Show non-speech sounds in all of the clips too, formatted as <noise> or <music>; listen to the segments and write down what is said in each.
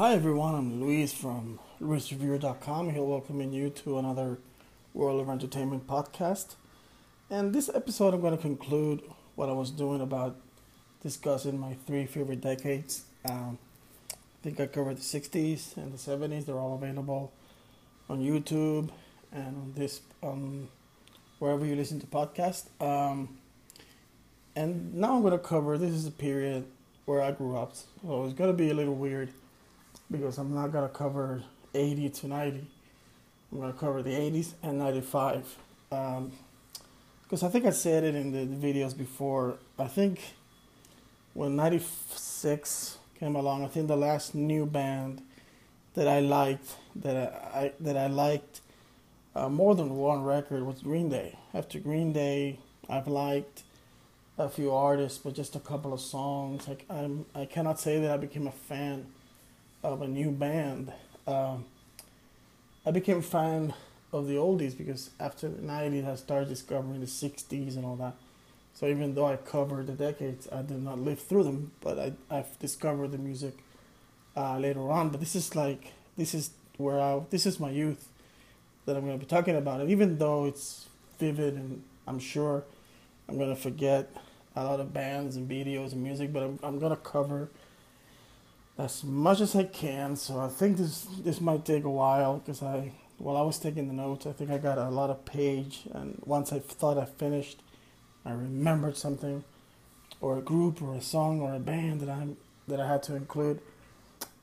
Hi everyone, I'm Luis from LuisReviewer.com. Here welcoming you to another World of Entertainment podcast. And this episode, I'm going to conclude what I was doing about discussing my three favorite decades. Um, I think I covered the 60s and the 70s. They're all available on YouTube and on this um, wherever you listen to podcasts. Um, and now I'm going to cover this is a period where I grew up. So it's going to be a little weird because I'm not gonna cover 80 to 90. I'm gonna cover the 80s and 95. Um, because I think I said it in the, videos before. I think when 96 came along, I think the last new band that I liked that I, I that I liked uh, more than one record was Green Day. After Green Day, I've liked a few artists, but just a couple of songs. Like I'm, I cannot say that I became a fan of a new band. Um, I became a fan of the oldies because after the 90s, I started discovering the 60s and all that. So even though I covered the decades, I did not live through them, but I, I've discovered the music uh, later on. But this is like, this is where I, this is my youth that I'm going to be talking about. And even though it's vivid and I'm sure I'm going to forget a lot of bands and videos and music, but I'm, I'm going to cover as much as I can. So I think this this might take a while because I while I was taking the notes, I think I got a lot of page, and once I thought I finished, I remembered something, or a group, or a song, or a band that I that I had to include.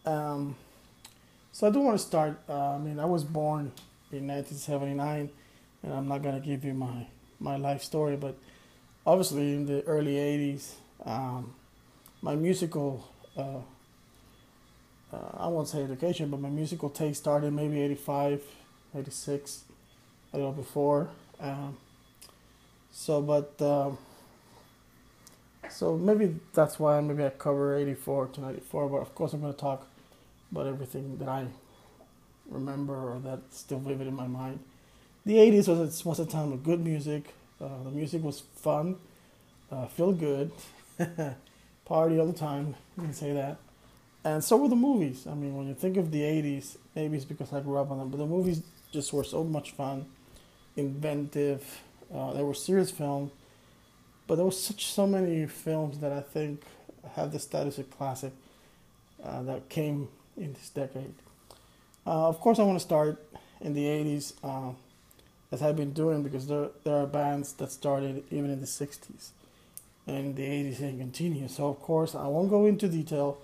Um, so I do want to start. Uh, I mean, I was born in 1979, and I'm not gonna give you my my life story, but obviously in the early 80s, um, my musical uh, uh, I won't say education, but my musical taste started maybe 85, 86, a little before. Um, so, but, um, so maybe that's why maybe I cover 84 to 94, but of course I'm going to talk about everything that I remember or that's still vivid in my mind. The 80s was, was a time of good music. Uh, the music was fun, uh, feel good, <laughs> party all the time. You can say that. And so were the movies. I mean, when you think of the 80s, maybe it's because I grew up on them, but the movies just were so much fun, inventive. Uh, they were serious films, but there was such so many films that I think have the status of classic uh, that came in this decade. Uh, of course, I want to start in the 80s, uh, as I've been doing, because there, there are bands that started even in the 60s and the 80s and continue. So, of course, I won't go into detail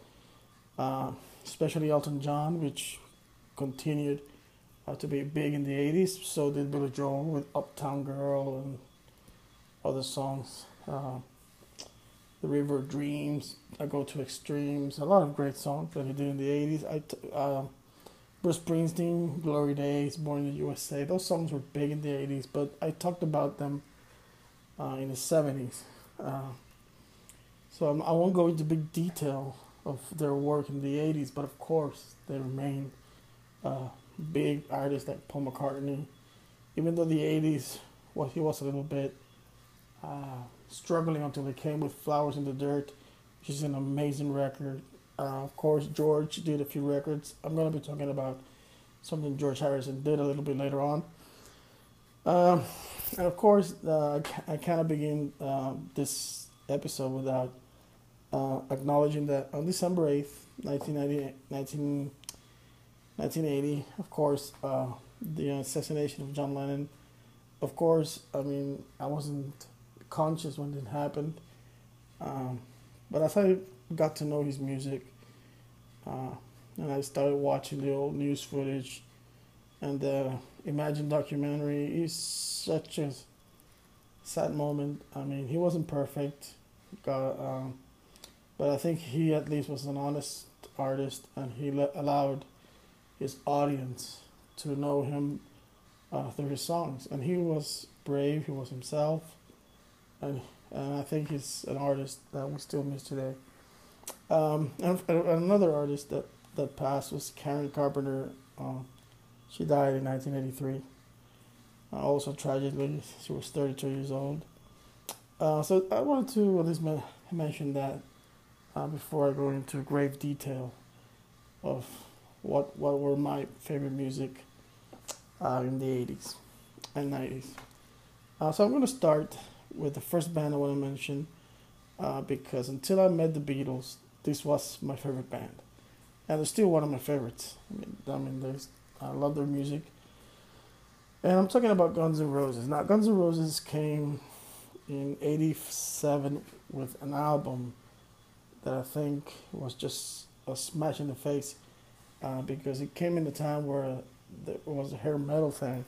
uh, especially Elton John, which continued uh, to be big in the 80s. So did Billy Joel with Uptown Girl and other songs. Uh, the River Dreams, I Go to Extremes, a lot of great songs that he did in the 80s. I t- uh, Bruce Springsteen, Glory Days, Born in the USA, those songs were big in the 80s, but I talked about them uh, in the 70s. Uh, so I'm, I will not go into big detail of their work in the 80s, but of course they remain uh, big artists like Paul McCartney. Even though the 80s, well, he was a little bit uh, struggling until he came with Flowers in the Dirt, which is an amazing record. Uh, of course, George did a few records. I'm going to be talking about something George Harrison did a little bit later on. Um, and of course, uh, I cannot begin uh, this episode without uh, acknowledging that on December 8th, 1990, 19, 1980, of course, uh, the assassination of John Lennon. Of course, I mean, I wasn't conscious when it happened. Um, but as I got to know his music, uh, and I started watching the old news footage and the Imagine documentary, is such a sad moment. I mean, he wasn't perfect. Got, um, but I think he at least was an honest artist and he le- allowed his audience to know him uh, through his songs. And he was brave, he was himself, and, and I think he's an artist that we still miss today. Um, and, and another artist that, that passed was Karen Carpenter. Uh, she died in 1983. Uh, also tragically, she was 32 years old. Uh, so I wanted to at least mention that uh, before I go into grave detail of what what were my favorite music uh, in the 80s and 90s. Uh, so I'm going to start with the first band I want to mention uh, because until I met the Beatles, this was my favorite band, and they're still one of my favorites. I mean, I mean, I love their music, and I'm talking about Guns N' Roses. Now, Guns N' Roses came in '87 with an album that I think was just a smash in the face uh, because it came in the time where there was a hair metal thing,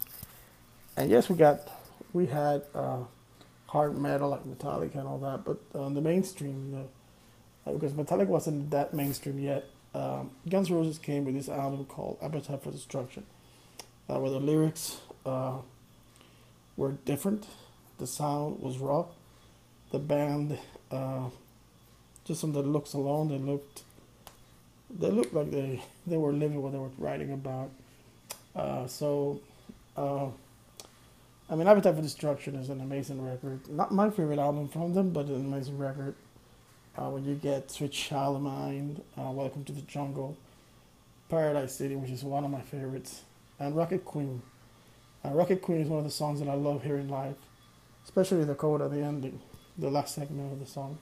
and yes, we got we had uh, hard metal like Metallica and all that, but on the mainstream, uh, because Metallica wasn't that mainstream yet, um, Guns N' Roses came with this album called Appetite for Destruction, uh, where the lyrics uh, were different, the sound was raw, the band, uh, just on the looks alone, they looked they looked like they they were living what they were writing about. Uh, so, uh, I mean, Appetite for Destruction is an amazing record. Not my favorite album from them, but an amazing record. Uh, when you get Sweet Mine, uh, Welcome to the Jungle, Paradise City, which is one of my favorites, and Rocket Queen. Uh, Rocket Queen is one of the songs that I love hearing live, especially the chord at the ending, the last segment of the song.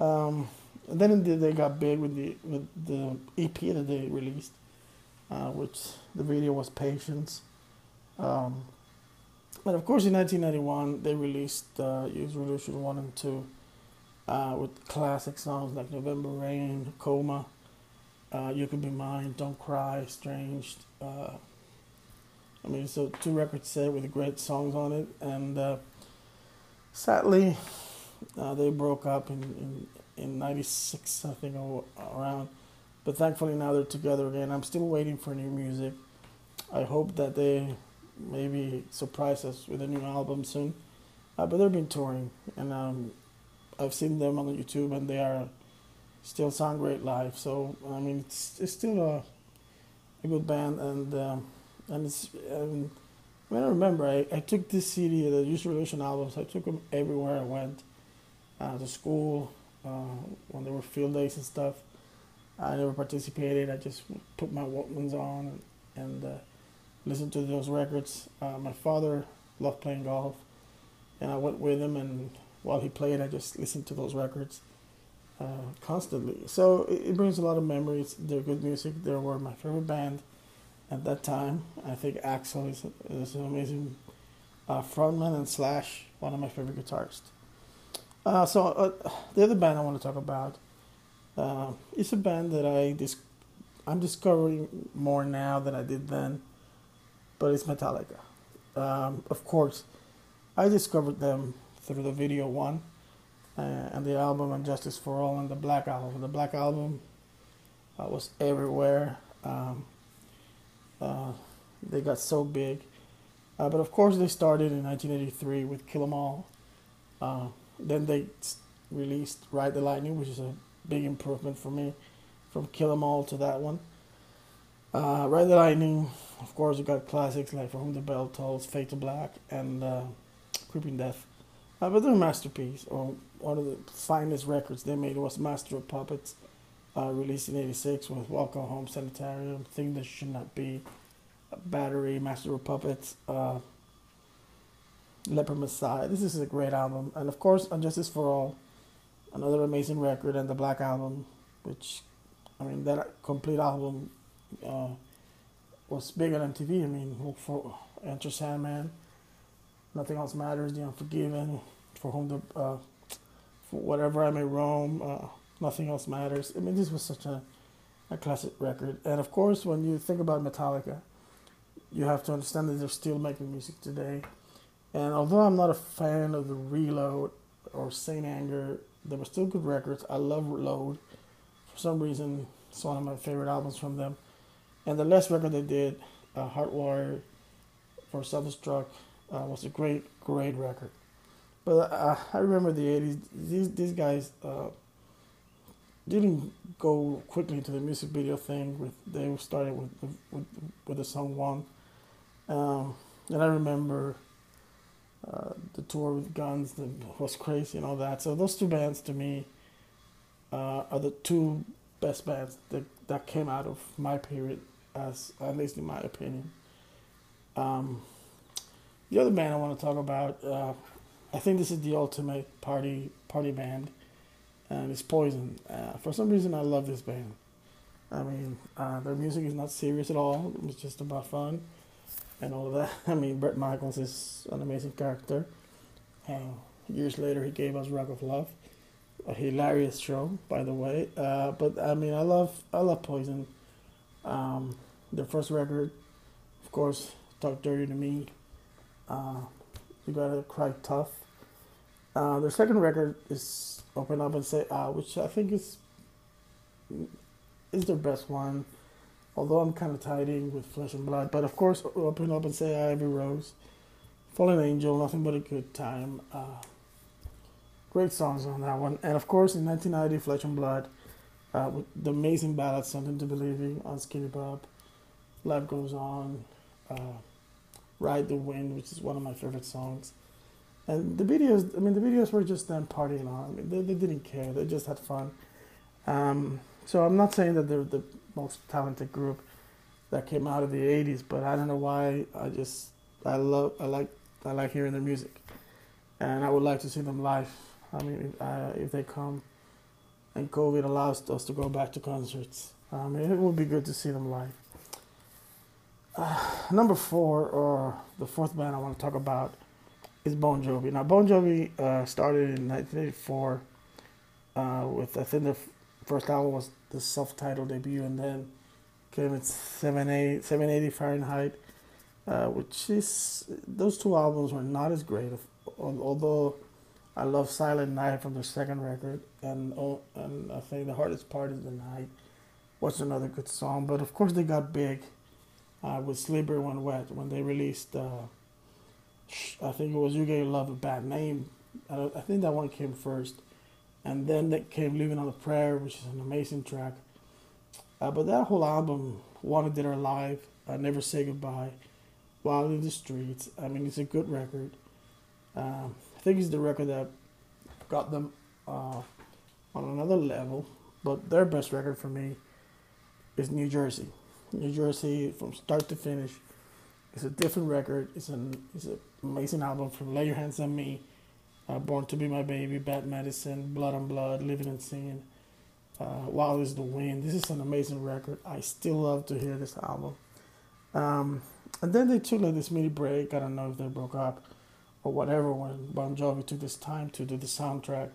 Um, then they got big with the with the EP that they released, uh, which the video was Patience. Um, and of course, in 1991, they released uh, Use Your Illusion 1 and 2 uh, with classic songs like November Rain, Coma, uh, You Can Be Mine, Don't Cry, Strange. Uh, I mean, so two records set with great songs on it. And uh, sadly, uh, they broke up in, in in '96, I think, around. But thankfully now they're together again. I'm still waiting for new music. I hope that they maybe surprise us with a new album soon. Uh, but they've been touring, and um, I've seen them on YouTube, and they are still sound great live. So I mean, it's it's still a a good band, and um, and it's. Um, I, mean, I remember I, I took this CD, the Use Your Illusion albums. I took them everywhere I went, uh, to school, uh, when there were field days and stuff. I never participated. I just put my Walkmans on and, and uh, listened to those records. Uh, my father loved playing golf, and I went with him. And while he played, I just listened to those records uh, constantly. So it, it, brings a lot of memories. They're good music. They were my favorite band at that time. I think Axl is, is an amazing uh, frontman and Slash, one of my favorite guitarists. Uh, so uh, the other band I want to talk about uh, is a band that I dis- I'm discovering more now than I did then, but it's Metallica. Um, of course, I discovered them through the video one uh, and the album and Justice for All and the Black Album. The Black Album uh, was everywhere. Um, uh, they got so big. but of course, they started in 1983 with Kill 'Em All. Then they released Ride the Lightning, which is a big improvement for me from Kill 'Em All to that one. Uh, Ride the Lightning, of course, you got classics like For Whom the Bell Tolls, Fade to Black, and uh, Creeping Death. Uh, but they're masterpiece, or one of the finest records they made was Master of Puppets, uh, released in 86 with Welcome Home Sanitarium, Thing That Should Not Be, Battery, Master of Puppets. Uh, Leper Messiah. This is a great album, and of course, Justice for All, another amazing record, and the Black Album, which, I mean, that complete album uh, was big on MTV. I mean, for Enter Sandman, Nothing Else Matters, The Unforgiven, For Whom the, uh, for Whatever I May Roam, uh, Nothing Else Matters. I mean, this was such a, a classic record, and of course, when you think about Metallica, you have to understand that they're still making music today and although I'm not a fan of the Reload or Saint Anger, they were still good records. I love Reload. For some reason, it's one of my favorite albums from them. And the last record they did, uh, Hardwired for Self Destruct, uh, was a great, great record. But uh, I remember the 80s. These, these guys uh, didn't go quickly to the music video thing. With They started with, with, with the song One. Um, and I remember the tour with Guns was crazy and all that. So those two bands to me uh, are the two best bands that that came out of my period, as at least in my opinion. Um, the other band I want to talk about, uh, I think this is the ultimate party party band, and it's Poison. Uh, for some reason, I love this band. I mean, uh, their music is not serious at all. It's just about fun and all of that. <laughs> I mean, Bret Michaels is an amazing character. Uh, years later, he gave us Rock of Love, a hilarious show, by the way. Uh, but I mean, I love I love Poison. Um, their first record, of course, Talk Dirty to Me. Uh, you gotta cry tough. Uh, their second record is Open Up and Say Out, which I think is is their best one. Although I'm kind of tiding with Flesh and Blood, but of course, Open Up and Say Out, Every Rose, Fallen Angel, Nothing But a Good Time. Uh, great songs on that one, and of course, in 1990, Flesh and Blood, uh, with the amazing ballad "Something to Believe in" Unskinny Bop. Life Goes On. Uh, Ride the Wind, which is one of my favorite songs. And the videos, I mean, the videos were just them partying on. I mean, they, they didn't care. They just had fun. Um, so I'm not saying that they're the most talented group that came out of the 80s, but I don't know why. I just, I love, I like, I like hearing their music. And I would like to see them live. I mean, uh, if they come and COVID allows us to go back to concerts, I mean, it would be good to see them live. Uh, number four, or the fourth band I want to talk about, is Bon Jovi. Now, Bon Jovi uh, started in 1984 uh, with, I think, first album was the self-titled debut, and then came its 780 Fahrenheit, uh, which is those two albums were not as great. Although I love Silent Night from their second record, and oh, and I think the hardest part is the night. Was another good song, but of course they got big uh, with Slippery When Wet when they released. Uh, I think it was You Gave Love a Bad Name. I, I think that one came first, and then that came Living on a Prayer, which is an amazing track. Uh, but that whole album, Wanted Dead or Alive, uh, Never Say Goodbye, Wild in the Streets. I mean, it's a good record. Um, I think it's the record that got them uh, on another level. But their best record for me is New Jersey. New Jersey from start to finish. It's a different record. It's an it's an amazing album from Lay Your Hands on Me, uh, Born to Be My Baby, Bad Medicine, Blood on Blood, Living in Sin, uh, Wild is the Wind. This is an amazing record. I still love to hear this album. Um, and then they took like this mini break. I don't know if they broke up or whatever when Bon Jovi took this time to do the soundtrack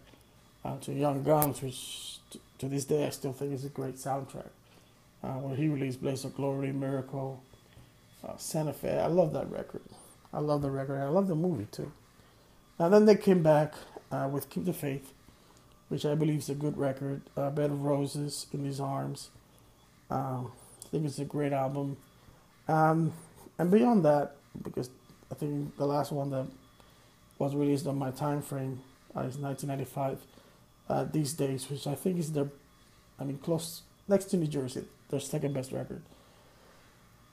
uh, to Young Guns, which to this day I still think is a great soundtrack uh, where he released Blaze of Glory, Miracle, uh, Santa Fe. I love that record. I love the record. I love the movie too. And then they came back uh, with Keep the Faith, which I believe is a good record. Uh, Bed of Roses, In These Arms. Um, I think it's a great album. Um, and beyond that, because I think the last one that was released on my time frame uh, is 1995. Uh, these days, which I think is their, I mean, close next to New Jersey their second best record.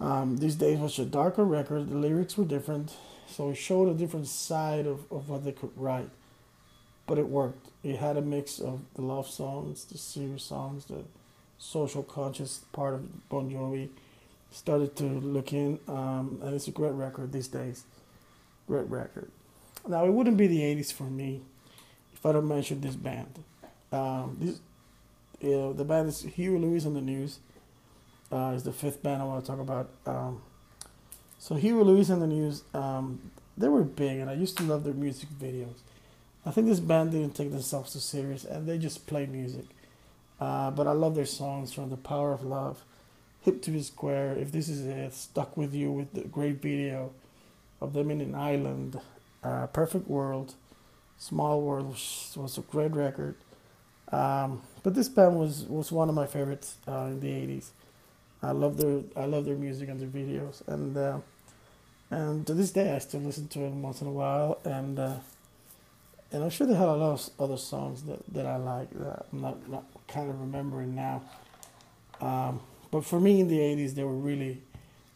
Um, these days was a darker record. The lyrics were different, so it showed a different side of, of what they could write. But it worked. It had a mix of the love songs, the serious songs, the social conscious part of Bon Jovi. Started to look in, um, and it's a great record these days. Great record. Now it wouldn't be the '80s for me if I don't mention this band. Um, this, you know, the band is Huey Lewis on the News uh, is the fifth band I want to talk about. Um, so Huey Lewis and the News, um, they were big, and I used to love their music videos. I think this band didn't take themselves too serious, and they just play music. Uh, but I love their songs from The Power of Love, Hip to be Square, If This Is It, Stuck With You with the great video of them in an island, uh, Perfect World, Small World was a great record. Um, but this band was, was one of my favorites uh, in the 80s. I love their I love their music and their videos, and uh, and to this day I still listen to them once in a while, and uh, and I'm sure they had a lot of other songs that, that I like that I'm not not kind of remembering now. Um, but for me in the '80s, they were really,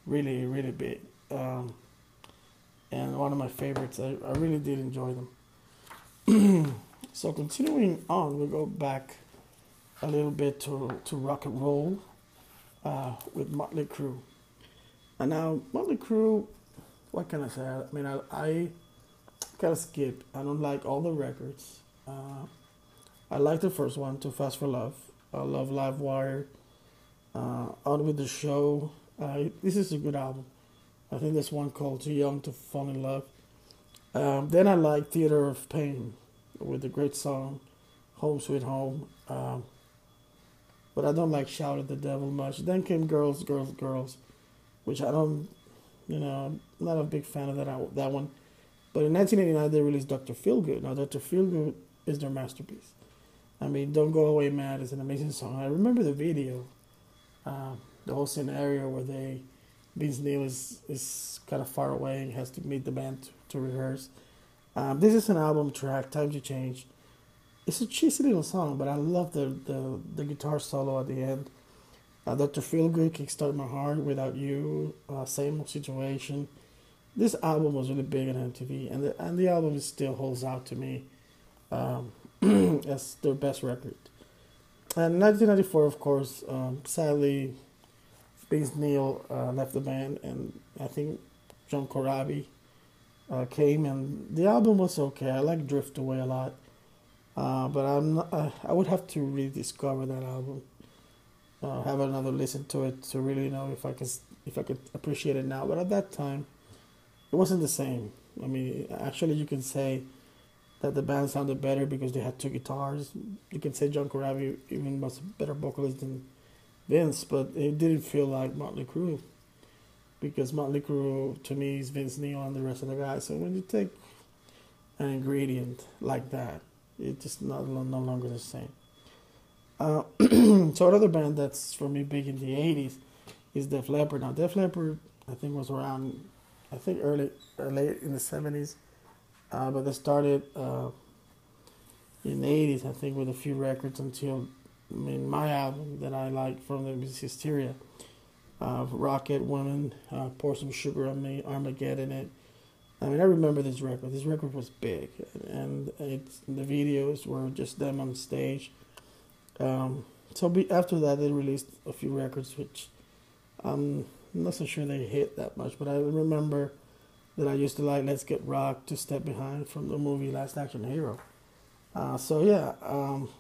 really, really big, um, and one of my favorites. I, I really did enjoy them. <clears throat> so continuing on, we'll go back a little bit to, to rock and roll uh, with Motley Crue. And now, Motley Crue, what can I say? I mean, I, I kind of skip. I don't like all the records. Uh, I like the first one, Too Fast for Love. I love Live Wire. Uh, On with the Show. Uh, this is a good album. I think there's one called Too Young to Fall in Love. Um, then I like Theater of Pain with the great song Home Sweet Home. Um, but I don't like Shout at the Devil much. Then came Girls, Girls, Girls, which I don't, you know, I'm not a big fan of that that one. But in 1989, they released Dr. Feelgood. Now, Dr. Feelgood is their masterpiece. I mean, Don't Go Away Mad is an amazing song. I remember the video, uh, the whole scenario where they, Vince Neil is, is kind of far away and has to meet the band to, to rehearse. Um, this is an album track, Time to Change. It's a cheesy little song, but I love the, the, the guitar solo at the end. Uh, Dr. Feelgood, Kickstart My Heart, Without You, uh, Same Situation. This album was really big on MTV, and the, and the album still holds out to me. Um, <clears throat> as their best record. And 1994, of course, um, sadly, Vince Neil uh, left the band, and I think John Corabi uh, came, and the album was okay. I like Drift Away a lot, uh, but I'm not, uh, I would have to rediscover that album, uh, have another listen to it to really know if I can if I could appreciate it now. But at that time, it wasn't the same. I mean, actually, you can say that the band sounded better because they had two guitars. You can say John Corabi even was a better vocalist than Vince, but it didn't feel like Motley Crue because Motley Crue to me is Vince Neil and the rest of the guys. So when you take an ingredient like that, it's just not no longer the same. Uh, <clears throat> so another band that's for me big in the '80s is Def Leppard. Now Def Leppard, I think was around, I think early, late in the '70s uh, but they started uh, in the 80s, I think, with a few records until, I mean, my album that I like from them is Hysteria. Uh, Rocket Woman, uh, Pour Some Sugar on Me, Armageddon. It. I mean, I remember this record. This record was big, and it's the videos were just them on stage. Um, so be, after that, they released a few records, which I'm not so sure they hit that much, but I remember that I used to like Let's Get Rock to Step Behind from the movie Last Action Hero. Uh, so yeah, um,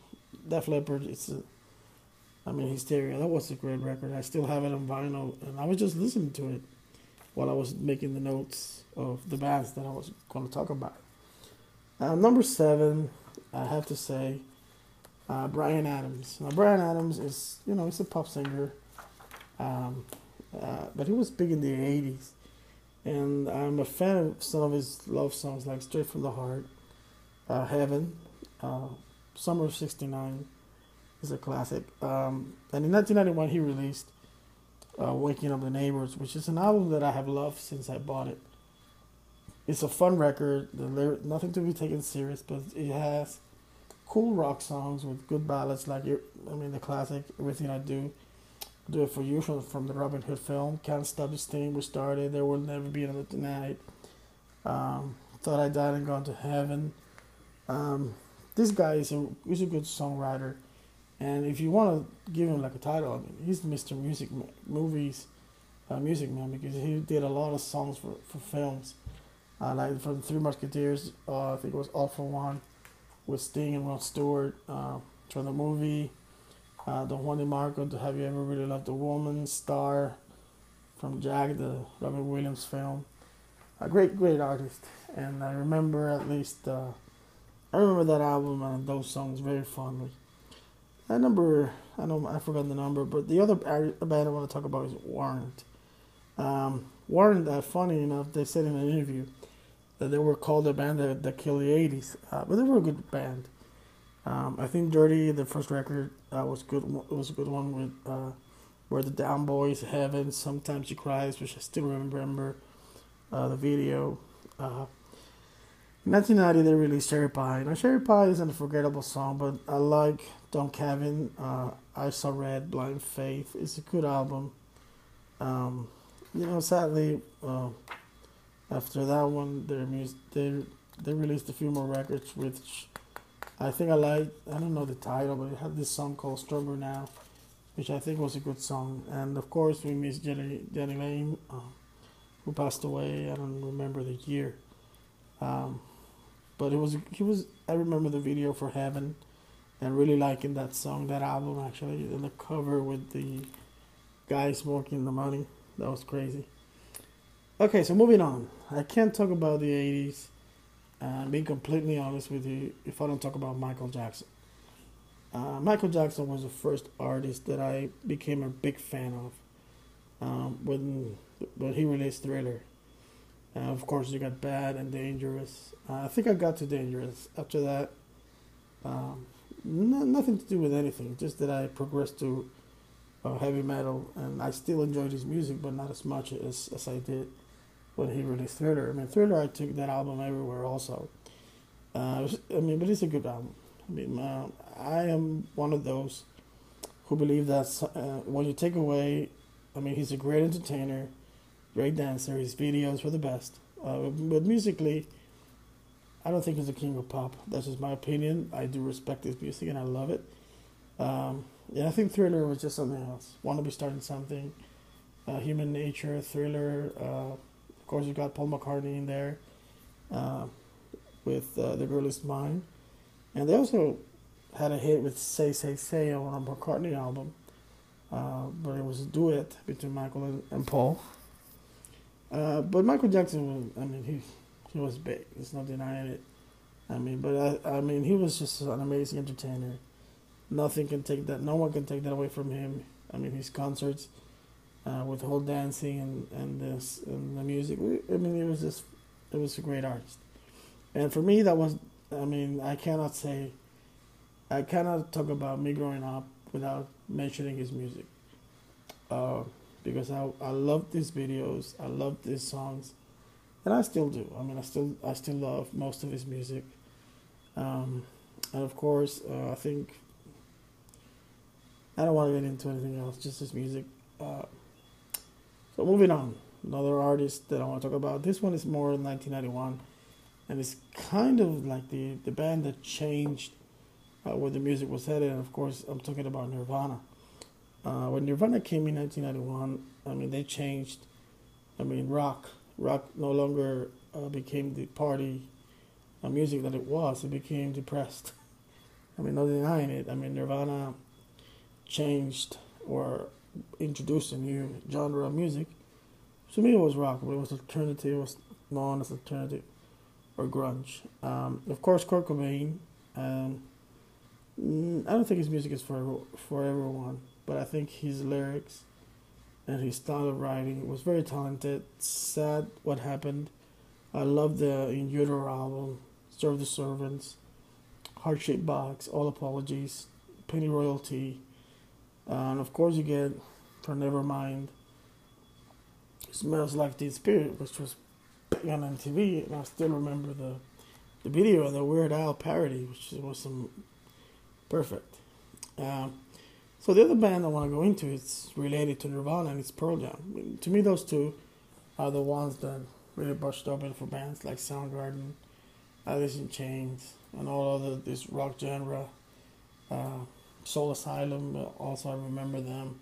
Def Leppard. It's a, I mean Hysteria. That was a great record. I still have it on vinyl, and I was just listening to it while I was making the notes of the bands that I was going to talk about. Uh, number seven, I have to say, uh, Bryan Adams. Now Bryan Adams is you know he's a pop singer, um, uh, but he was big in the '80s and I'm a fan of some of his love songs, like Straight from the Heart, uh, Heaven, uh, Summer of '69 is a classic. Um, and in 1991, he released uh, "Waking Up the Neighbors," which is an album that I have loved since I bought it. It's a fun record. The lyric, nothing to be taken serious, but it has cool rock songs with good ballads, like I mean the classic "Everything I Do." do it for you from, from the Robin Hood film. Can't Stop This Thing we started. There will never be another tonight. Um, Thought I died and gone to heaven. Um, this guy is a he's a good songwriter, and if you want to give him like a title, I mean, he's Mr. Music Movies, uh, Music Man because he did a lot of songs for for films, uh, like from Three Musketeers. Uh, I think it was All for One, with Sting and Rod Stewart. Uh, from the movie uh, Don Juan DeMarco, to Have You Ever Really Loved a Woman, Star from Jack, the Robin Williams film. A great, great artist. And I remember at least, uh, I remember that album and those songs very fondly. That number, I know I forgot the number, but the other band I want to talk about is Warrant. Um, Warrant, uh, funny enough, they said in an interview that they were called a band that, that killed the 80s, uh, but they were a good band. Um, I think Dirty, the first record, uh, was good. Was a good one with uh, where the Down Boys, Heaven, Sometimes She Cries, which I still remember uh, the video. Uh, in 1990, they released Cherry Pie. Now, Cherry Pie is an unforgettable song, but I like Don Kevin. Uh, I Saw Red, Blind Faith. It's a good album. Um, you know, sadly, uh, after that one, their music, they they released a few more records, which I think I like, I don't know the title, but it had this song called Stronger Now, which I think was a good song. And of course, we miss Jani, Jani Lane, uh, who passed away. I don't remember the year. Um, but it was, he was, I remember the video for Heaven and really liking that song, that album actually, and the cover with the guy smoking the money. That was crazy. Okay, so moving on. I can't talk about the 80s and being completely honest with you, if I don't talk about Michael Jackson, uh, Michael Jackson was the first artist that I became a big fan of um, when when he released Thriller. Uh, of course, you got Bad and Dangerous. Uh, I think I got to Dangerous. After that, um, no, nothing to do with anything. Just that I progressed to uh, heavy metal, and I still enjoyed his music, but not as much as, as I did when he released Thriller. I mean, Thriller, I took that album everywhere also. Uh, I mean, but it's a good album. I mean, uh, I am one of those who believe that uh, when you take away, I mean, he's a great entertainer, great dancer. His videos were the best. Uh, but musically, I don't think he's a king of pop. That's just my opinion. I do respect his music and I love it. Um, yeah, I think Thriller was just something else. Want to be starting something. Uh, Human Nature, Thriller. Uh, of course, you got Paul McCartney in there uh, with The Girl Is Mine. And they also had a hit with Say, Say, Say on a McCartney album. Uh, but it was a duet between Michael and, and Paul. Uh, but Michael Jackson was, I mean, he, he was big. There's no denying it. I mean, but I, I mean, he was just an amazing entertainer. Nothing can take that, no one can take that away from him. I mean, his concerts uh, with whole dancing and and this and the music. I mean, it was just it was a great artist, and for me that was. I mean, I cannot say. I cannot talk about me growing up without mentioning his music. Uh, because I I loved his videos, I loved his songs, and I still do. I mean, I still I still love most of his music. Um, and of course, uh, I think I don't want to get into anything else. Just his music. Uh, so moving on, another artist that I want to talk about. This one is more 1991, and it's kind of like the the band that changed uh, where the music was headed. And of course, I'm talking about Nirvana. Uh, when Nirvana came in 1991, I mean they changed. I mean rock, rock no longer uh, became the party uh, music that it was. It became depressed. <laughs> I mean, no denying it. I mean, Nirvana changed or introduced a new genre of music. To me, it was rock, but it was alternative. It was known as alternative or grunge. Um, of course, Kurt Cobain. Um, mm, I don't think his music is for for everyone, but I think his lyrics and style of writing was very talented. Sad what happened. I love the In Utero album, Serve the Servants, Heart Shaped Box, All Apologies, Pennyroyal Tea, and of course, you get for Nevermind. Smells Like Teen Spirit, which was big on MTV, and I still remember the the video of the Weird Al parody, which was some perfect. Um, so the other band I want to go into is related to Nirvana and it's Pearl Jam. To me, those two are the ones that really busted open for bands like Soundgarden, Alice in Chains, and all other this rock genre. Uh, Soul Asylum, also I remember them.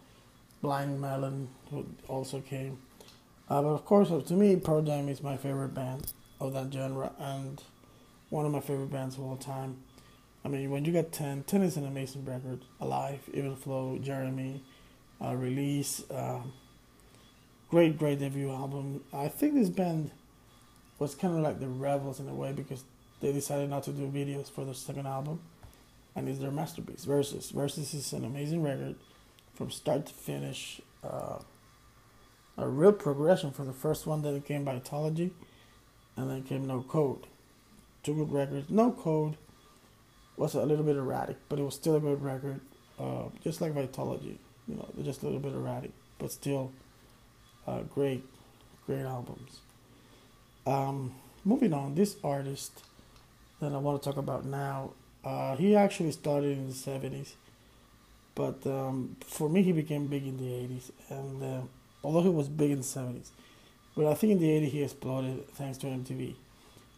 Blind Melon who also came. Uh, but of course, to me, Pearl Jam is my favorite band of that genre and one of my favorite bands of all time. I mean, when you get 10, 10 is an amazing record. Alive, Even Flow, Jeremy, uh, Release. Uh, great, great debut album. I think this band was kind of like the Rebels in a way because they decided not to do videos for their second album and it's their masterpiece. Versus, Versus is an amazing record from start to finish. Uh, a real progression from the first one that came Vitalogy, and then came No Code. Two good records. No Code was a little bit erratic, but it was still a good record. Uh, just like Vitalogy, you know, just a little bit erratic, but still uh, great, great albums. Um, moving on, this artist that I want to talk about now uh, he actually started in the 70s, but um, for me, he became big in the 80s. And uh, although he was big in the 70s, but I think in the 80s he exploded thanks to MTV.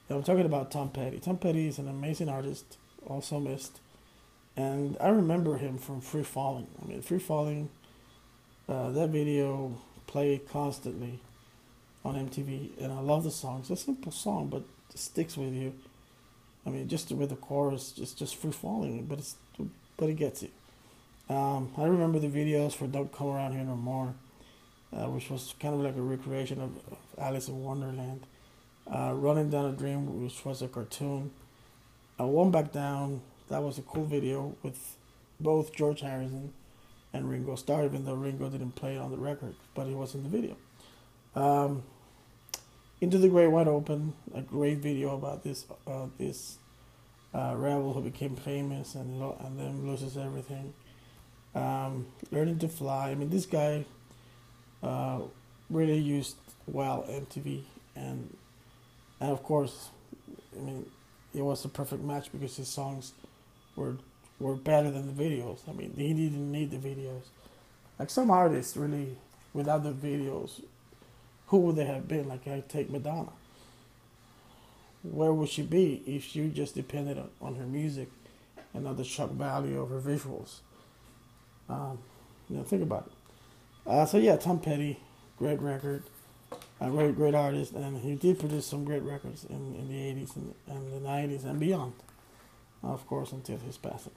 And I'm talking about Tom Petty. Tom Petty is an amazing artist, also missed. And I remember him from Free Falling. I mean, Free Falling, uh, that video played constantly on MTV, and I love the song. It's a simple song, but it sticks with you. I mean, just with the chorus, just just free falling, but it's but it gets you. Um, I remember the videos for "Don't Come Around Here No More," uh, which was kind of like a recreation of, of Alice in Wonderland. Uh, "Running Down a Dream," which was a cartoon. Uh, "One Back Down," that was a cool video with both George Harrison and Ringo Starr, even though Ringo didn't play it on the record, but he was in the video. Um, Into the Great Wide Open, a great video about this uh, this uh, rebel who became famous and and then loses everything. Um, learning to fly. I mean, this guy uh, really used well MTV, and and of course, I mean, it was a perfect match because his songs were were better than the videos. I mean, he didn't need the videos. Like some artists, really, without the videos, who would they have been? Like I take Madonna. Where would she be if she just depended on, on her music and not the shock value of her visuals? Um, you know, think about it. Uh, so yeah, Tom Petty, great record, a great great artist, and he did produce some great records in, in the '80s and, and the '90s and beyond, of course, until his passing.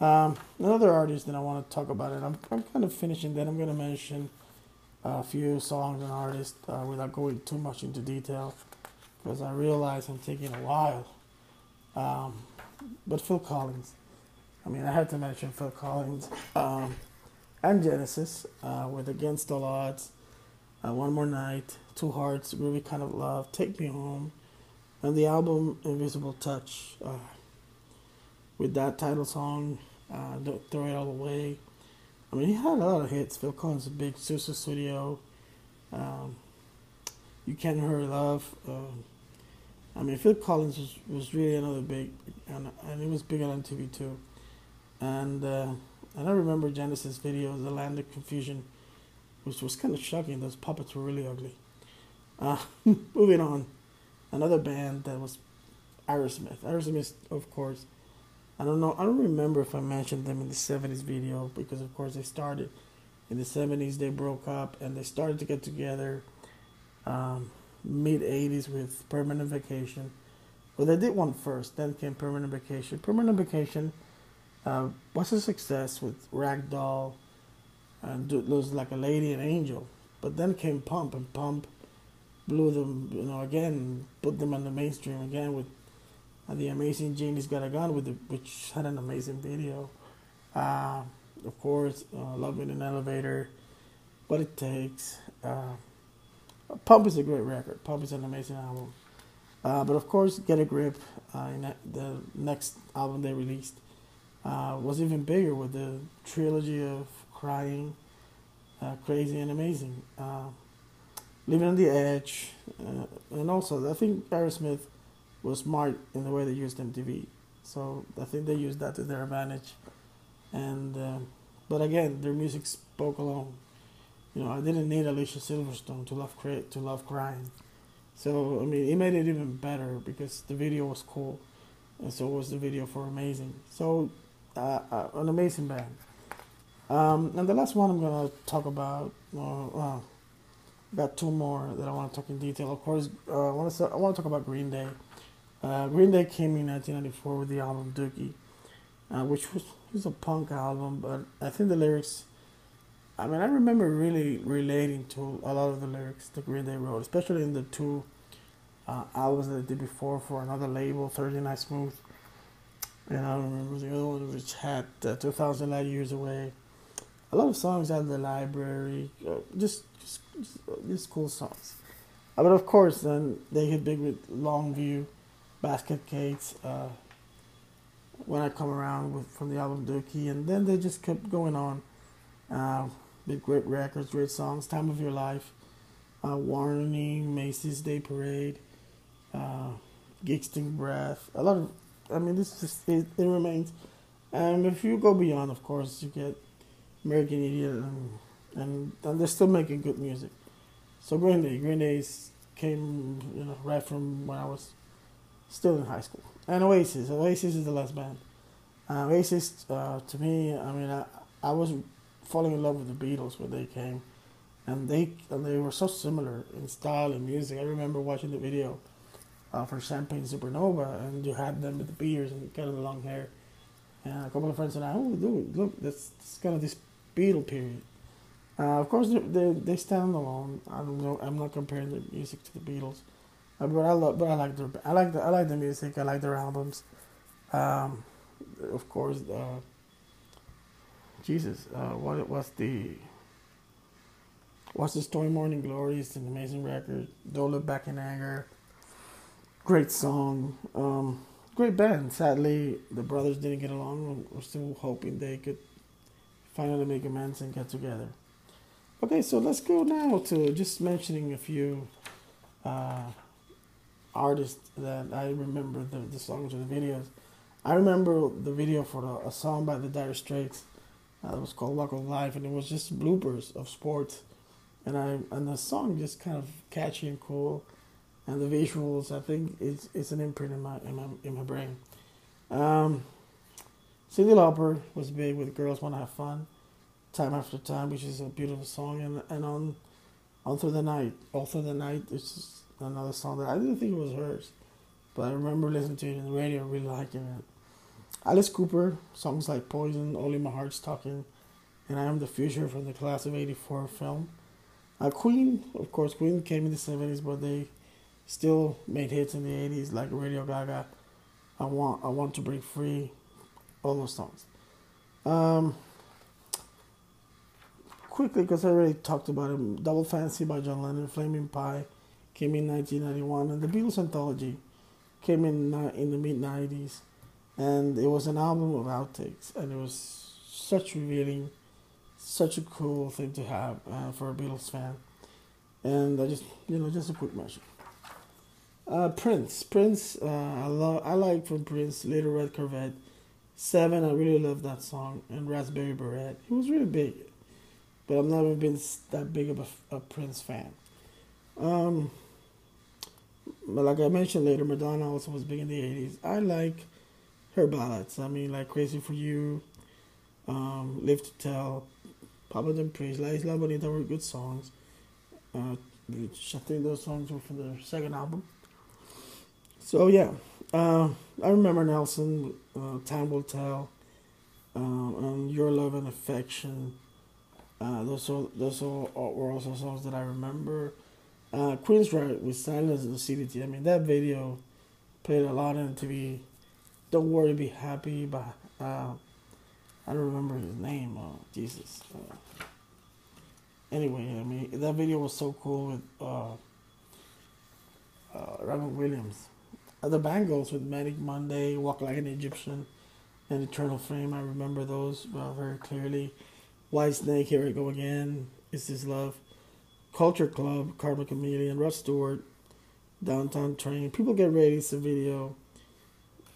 Um, another artist that I want to talk about, and I'm, I'm kind of finishing. Then I'm going to mention a few songs and artists uh, without going too much into detail, because I realize I'm taking a while. Um, but Phil Collins, I mean, I had to mention Phil Collins um, and Genesis uh, with Against All Odds, uh, One More Night, Two Hearts, Groovy Kind of Love, Take Me Home, and the album Invisible Touch uh, with that title song, uh, Don't Throw It All Away. I mean, he had a lot of hits. Phil Collins, a big Sussudio, um, You Can't Hurry Love. Um, I mean, Phil Collins was, was really another big, and, and it was big on TV too. And uh, and I remember Genesis videos, The Land of Confusion, which was kind of shocking. Those puppets were really ugly. Uh, <laughs> moving on, another band that was Aerosmith. Aerosmith, of course. I don't know. I don't remember if I mentioned them in the '70s video because, of course, they started in the '70s. They broke up and they started to get together. Um, mid 80s with Permanent Vacation. Well, they did one first, then came Permanent Vacation. Permanent Vacation uh, was a success with Ragdoll and it was like a lady and angel. But then came Pump, and Pump blew them, you know, again, put them on the mainstream again with uh, the amazing Janie's Got a Gun, with the, which had an amazing video. Uh, of course, uh, Love in an Elevator, What It Takes. Uh, Pump is a great record. Pump is an amazing album. Uh, but of course, Get a Grip, uh, the next album they released, uh, was even bigger with the trilogy of Crying, uh, Crazy, and Amazing. Uh, Living on the Edge, uh, and also I think Aerosmith was smart in the way they used MTV. So I think they used that to their advantage. And but again, their music spoke alone you know, I didn't need Alicia Silverstone to love cra- to love crying. So I mean, it made it even better because the video was cool, and so was the video for Amazing. So, uh, uh, an amazing band. Um, and the last one I'm gonna talk about. Uh, uh, got two more that I want to talk in detail. Of course, uh, I want to I want to talk about Green Day. Uh, Green Day came in 1994 with the album Dookie, uh, which was, was a punk album, but I think the lyrics I mean, I remember really relating to a lot of the lyrics that Green Day wrote, especially in the two uh, albums that they did before for another label, 39 Smooth. And I remember the other one, which had uh, 2000 Light Years Away. A lot of songs out of the library, just, just, just, just, cool songs. Uh, but of course, then they hit big with Longview, Basket Case, uh, When I Come Around with, from the album Dookie, and then they just kept going on. Uh, Big great records, great songs. Time of Your Life, uh, Warning, Macy's Day Parade, uh, Geek Stink Breath. A lot of, I mean, this is it, it remains. And if you go beyond, of course, you get American Idiot, and, and, and they're still making good music. So Green Day, Green Day came, you know, right from when I was still in high school. and Oasis. Oasis is the last band. Uh, Oasis, uh, to me, I mean, I, I was falling in love with the Beatles when they came, and they and they were so similar in style and music. I remember watching the video uh, for Champagne Supernova, and you had them with the beards and kind of the long hair. And a couple of friends said, "Oh, dude, look, that's, that's kind of this Beatle period." Uh, of course, they, they, they stand alone. I don't know. I'm not comparing the music to the Beatles, uh, but I love. But I like their. I like the. I like the music. I like their albums. Um, of course, uh, Jesus. Uh, what was the? What's the story? Morning Glory. It's an amazing record. Don't look back in anger. Great song. Um, great band. Sadly, the brothers didn't get along. We're still hoping they could finally make amends and get together. Okay, so let's go now to just mentioning a few uh, artists that I remember the, the songs or the videos. I remember the video for a song by the Dire Straits. Uh, it was called "Walk of Life," and it was just bloopers of sports. And I and the song just kind of catchy and cool and the visuals. I think it's it's an imprint in my in my in my brain. Um, Cyndi Lauper was big with "Girls Wanna Have Fun," "Time After Time," which is a beautiful song, and and on on through the night, all through the night, it's another song that I didn't think it was hers, but I remember listening to it in the radio, really liking it. Alice Cooper songs like "Poison," "Only My Heart's Talking," and "I Am the Future" from the class of '84 film. Uh, Queen, of course, Queen came in the '70s, but they still made hits in the 80s like Radio Gaga, I Want I Want to Break Free, all those songs. Um, quickly, because I already talked about it, Double Fantasy by John Lennon, Flaming Pie came in 1991, and the Beatles Anthology came in in the mid 90s, and it was an album of outtakes, and it was such revealing, such a cool thing to have uh, for a Beatles fan. And I just, you know, just a quick mention. Uh, Prince, Prince, uh, I love, I like from Prince, Little Red Corvette, Seven. I really love that song, and Raspberry Beret. He was really big, but I've never been that big of a, a Prince fan. Um, but like I mentioned later, Madonna also was big in the '80s. I like her ballads. I mean, like "Crazy for You," um, "Live to Tell," "Papa Don't Preach," "La Isla Bonita" were good songs. Uh, I think those songs were from the second album. So yeah, uh, I remember Nelson. Uh, Time will tell. Uh, and your love and affection. Uh, those are, those are, were also songs that I remember. Uh, Queensryche with Silent Lucidity. I mean that video played a lot on TV. Don't worry, be happy. But uh, I don't remember his name. Oh, Jesus. Uh, anyway, I mean that video was so cool with uh, uh, Robin Williams the Bangles with Manic Monday, Walk Like an Egyptian, and Eternal Flame. I remember those uh, very clearly. Whitesnake, Here We Go Again, Is This Love, Culture Club, Karma Chameleon, Rod Stewart, Downtown Train. People get ready. It's a video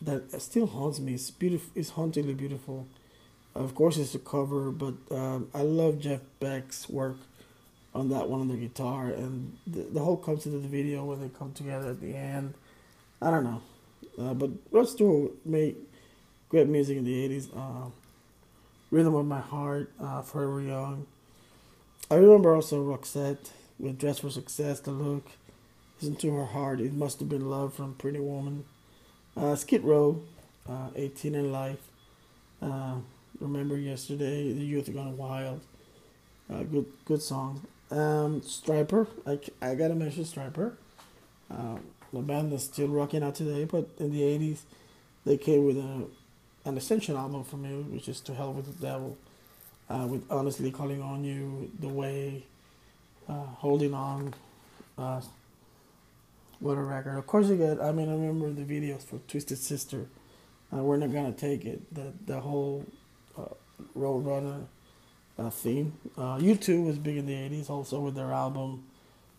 that still haunts me. It's beautiful. It's hauntingly beautiful. Of course, it's a cover, but um, I love Jeff Beck's work on that one on the guitar, and the, the whole concept of the video when they come together at the end I don't know. Uh, but Rod Stewart made great music in the 80s. Uh, Rhythm of My Heart, uh, Forever Young. I remember also Roxette with Dress for Success, The Look. Listen to Her Heart, It Must Have Been Love from Pretty Woman. Uh, Skid Row, uh, 18 in Life. Uh, remember Yesterday, The Youth Gone Wild. Uh, good good song. Um, Stryper, I, I gotta mention Stryper. Um, the band that's still rocking out today, but in the 80s, they came with a, an Ascension album for me, which is To Hell with the Devil, uh, with Honestly Calling on You, The Way, uh, Holding On, uh, what a record. Of course, you get, I mean, I remember the videos for Twisted Sister, uh, We're Not Gonna Take It, the, the whole uh, Roadrunner uh, theme. Uh, U2 was big in the 80s, also with their album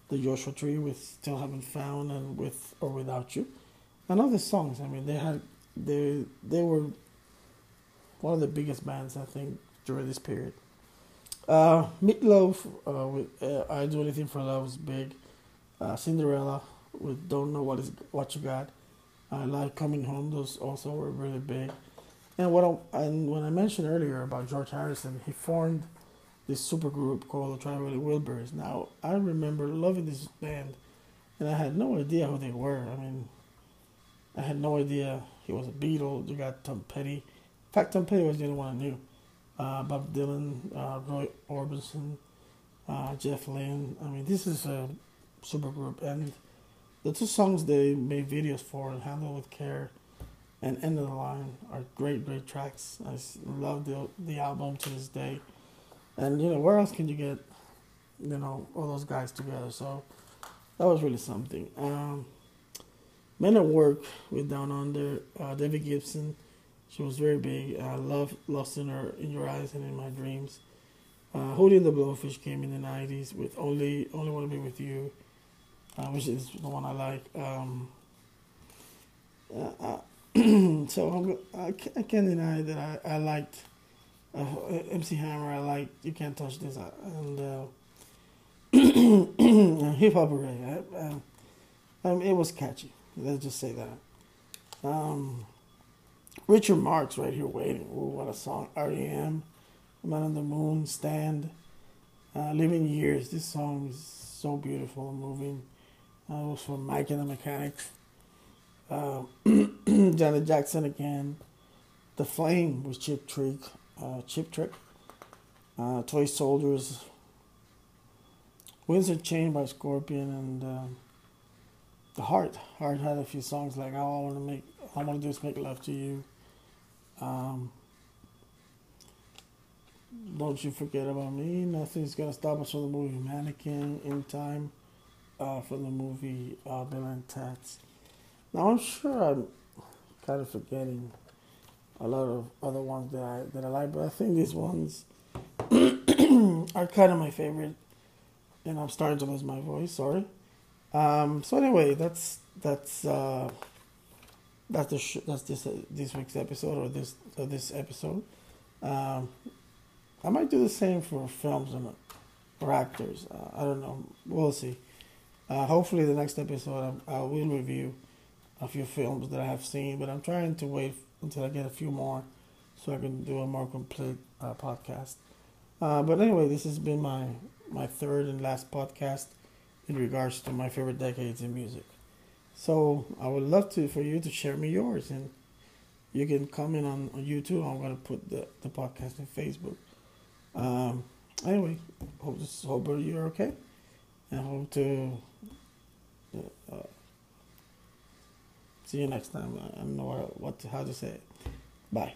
the Joshua Tree with Still Haven't Found and with or Without You, and other songs. I mean, they had they they were one of the biggest bands I think during this period. Uh, Meatloaf uh, with uh, I Do Anything for Love was big. Uh, Cinderella with Don't Know What Is What You Got. Uh, like Coming Home, those also were really big. And what I, and when I mentioned earlier about George Harrison, he formed this super group called the Traveling Wilburys. Now I remember loving this band, and I had no idea who they were. I mean, I had no idea he was a Beatle. You got Tom Petty. In fact, Tom Petty was the only one I knew. Uh, Bob Dylan, uh, Roy Orbison, uh, Jeff Lynne. I mean, this is a super group, and the two songs they made videos for, "Handle with Care" and "End of the Line," are great, great tracks. I love the the album to this day. And you know, where else can you get, you know, all those guys together? So that was really something. Um, Men at Work with Down Under, uh, Debbie Gibson. She was very big. I love Lost in Her, In Your Eyes and In My Dreams. Uh, and the Blowfish came in the 90s with Only Only Want to Be With You, uh, which is the one I like. Um, uh, uh <clears throat> so I'm, I, can't, I can't deny that I, I liked uh, MC Hammer. I liked You Can't Touch This. Uh, and <clears throat> Hip Hop Array. I, I, um, it was catchy. Let's just say that. Um, Richard Marx right here waiting. Ooh, what a song. REM, Man on the Moon, Stand, uh, Living Years. This song is so beautiful and moving. Uh, it was from Mike and the Mechanics. Uh, <clears throat> Janet Jackson again. The Flame was Cheap Trick. Uh, Cheap Trick. Uh, Toy Soldiers. Winds of Change by Scorpion and um, the Heart. Heart had a few songs like "All I Want to Make," "All I Want to Do Is Make Love to You." Um, don't you forget about me. Nothing's gonna stop us from the movie Mannequin in time. Uh, from the movie uh, Bill and Ted's. Now I'm sure I'm kind of forgetting a lot of other ones that I that I like, but I think these ones <clears throat> are kind of my favorite. And I'm starting to lose my voice. Sorry. Um, so anyway, that's that's uh, that's the sh- that's this uh, this week's episode or this uh, this episode. Um, I might do the same for films and or actors. Uh, I don't know. We'll see. Uh, hopefully, the next episode I, I, will review a few films that I have seen, but I'm trying to wait until I get a few more so I can do a more complete uh, podcast. Uh, but anyway, this has been my my third and last podcast in regards to my favorite decades in music. So I would love to for you to share me yours, and you can comment on, on YouTube. I'm gonna put the, the podcast in Facebook. Um, anyway, hope this, hope you're okay, and hope to uh, see you next time. I don't know what, what how to say. Bye.